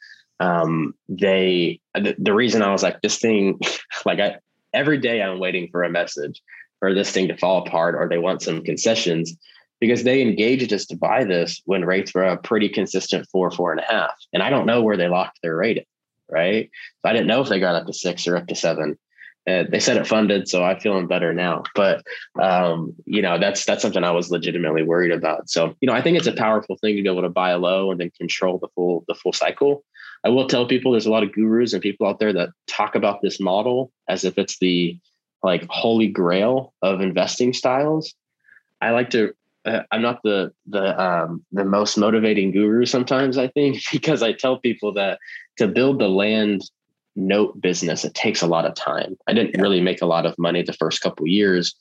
Um, they the, the reason I was like this thing, like I every day I'm waiting for a message for this thing to fall apart or they want some concessions because they engaged us to buy this when rates were a pretty consistent four, four and a half. And I don't know where they locked their rate at, right? So I didn't know if they got up to six or up to seven. Uh, they said it funded, so I'm feeling better now. But um, you know, that's that's something I was legitimately worried about. So you know, I think it's a powerful thing to be able to buy low and then control the full the full cycle. I will tell people there's a lot of gurus and people out there that talk about this model as if it's the like holy grail of investing styles. I like to I'm not the the um, the most motivating guru sometimes. I think because I tell people that to build the land note business, it takes a lot of time. I didn't yeah. really make a lot of money the first couple years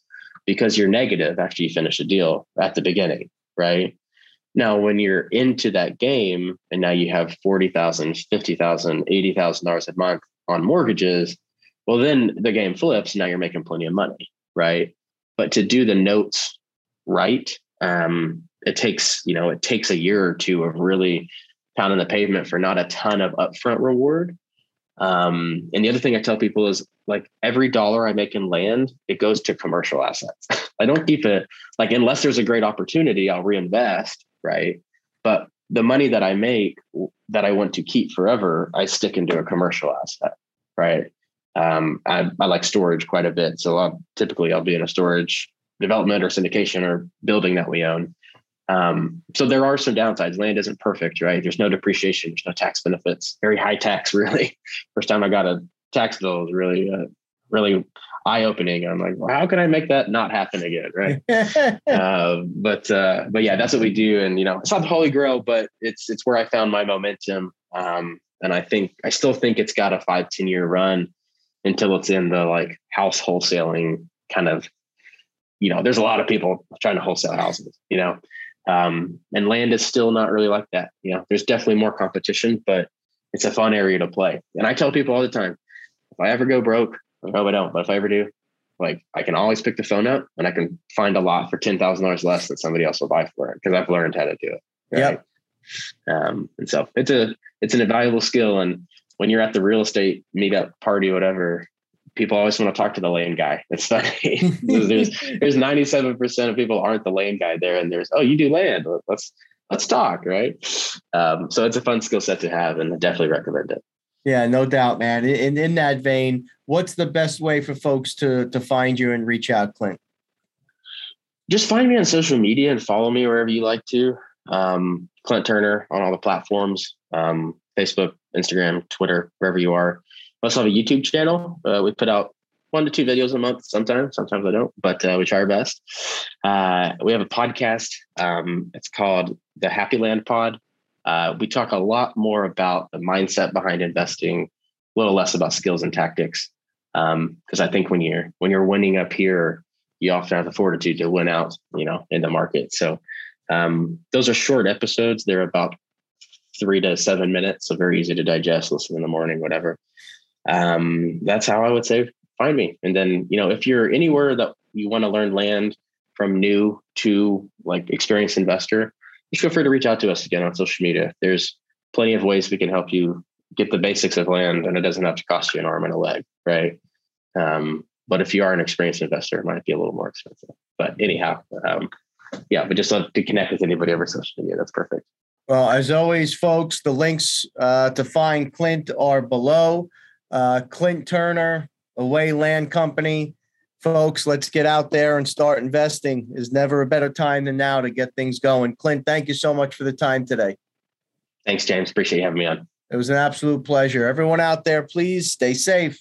because you're negative after you finish a deal at the beginning, right? Now, when you're into that game and now you have $40,000, $50,000, $80,000 a month on mortgages, well, then the game flips. Now you're making plenty of money, right? But to do the notes right um, it takes you know it takes a year or two of really pounding the pavement for not a ton of upfront reward. Um, and the other thing I tell people is like every dollar I make in land, it goes to commercial assets. I don't keep it like unless there's a great opportunity, I'll reinvest, right? But the money that I make that I want to keep forever, I stick into a commercial asset, right? Um, I, I like storage quite a bit, so I'll, typically I'll be in a storage development or syndication or building that we own. Um, so there are some downsides. Land isn't perfect, right? There's no depreciation, there's no tax benefits, very high tax, really. First time I got a tax bill was really, uh, really eye opening. I'm like, well, how can I make that not happen again, right? uh, but uh, but yeah, that's what we do, and you know, it's not the holy grail, but it's it's where I found my momentum. Um, and I think I still think it's got a five ten year run until it's in the like house wholesaling kind of you know, there's a lot of people trying to wholesale houses, you know, um, and land is still not really like that. You know, there's definitely more competition, but it's a fun area to play. And I tell people all the time, if I ever go broke, I hope I don't, but if I ever do, like I can always pick the phone up and I can find a lot for ten thousand dollars less that somebody else will buy for it because I've learned how to do it. Right? Yeah. Um, and so it's a it's an invaluable skill. And when you're at the real estate meetup party, whatever, people always want to talk to the land guy. It's funny. there's there's 97% of people aren't the land guy there, and there's oh you do land. Let's let's talk, right? Um, so it's a fun skill set to have, and I definitely recommend it. Yeah, no doubt, man. In in that vein, what's the best way for folks to to find you and reach out, Clint? Just find me on social media and follow me wherever you like to. Um, Clint Turner on all the platforms, um, Facebook, Instagram, Twitter, wherever you are. Also have a YouTube channel. Uh, we put out one to two videos a month sometimes. Sometimes I don't, but uh, we try our best. Uh, we have a podcast. Um, it's called the Happy Land Pod. Uh, we talk a lot more about the mindset behind investing, a little less about skills and tactics. Because um, I think when you're when you're winning up here, you often have the fortitude to win out, you know, in the market. So um, those are short episodes. They're about three to seven minutes, so very easy to digest. Listen in the morning, whatever. Um, that's how I would say find me. And then you know, if you're anywhere that you want to learn land from new to like experienced investor, just feel free to reach out to us again on social media. There's plenty of ways we can help you get the basics of land, and it doesn't have to cost you an arm and a leg, right? Um, but if you are an experienced investor, it might be a little more expensive. But anyhow, um, yeah, but just love to connect with anybody over social media. That's perfect. Well, as always, folks, the links uh, to find Clint are below. Uh, Clint Turner, Away Land Company. Folks, let's get out there and start investing. Is never a better time than now to get things going. Clint, thank you so much for the time today. Thanks, James. Appreciate you having me on. It was an absolute pleasure. Everyone out there, please stay safe.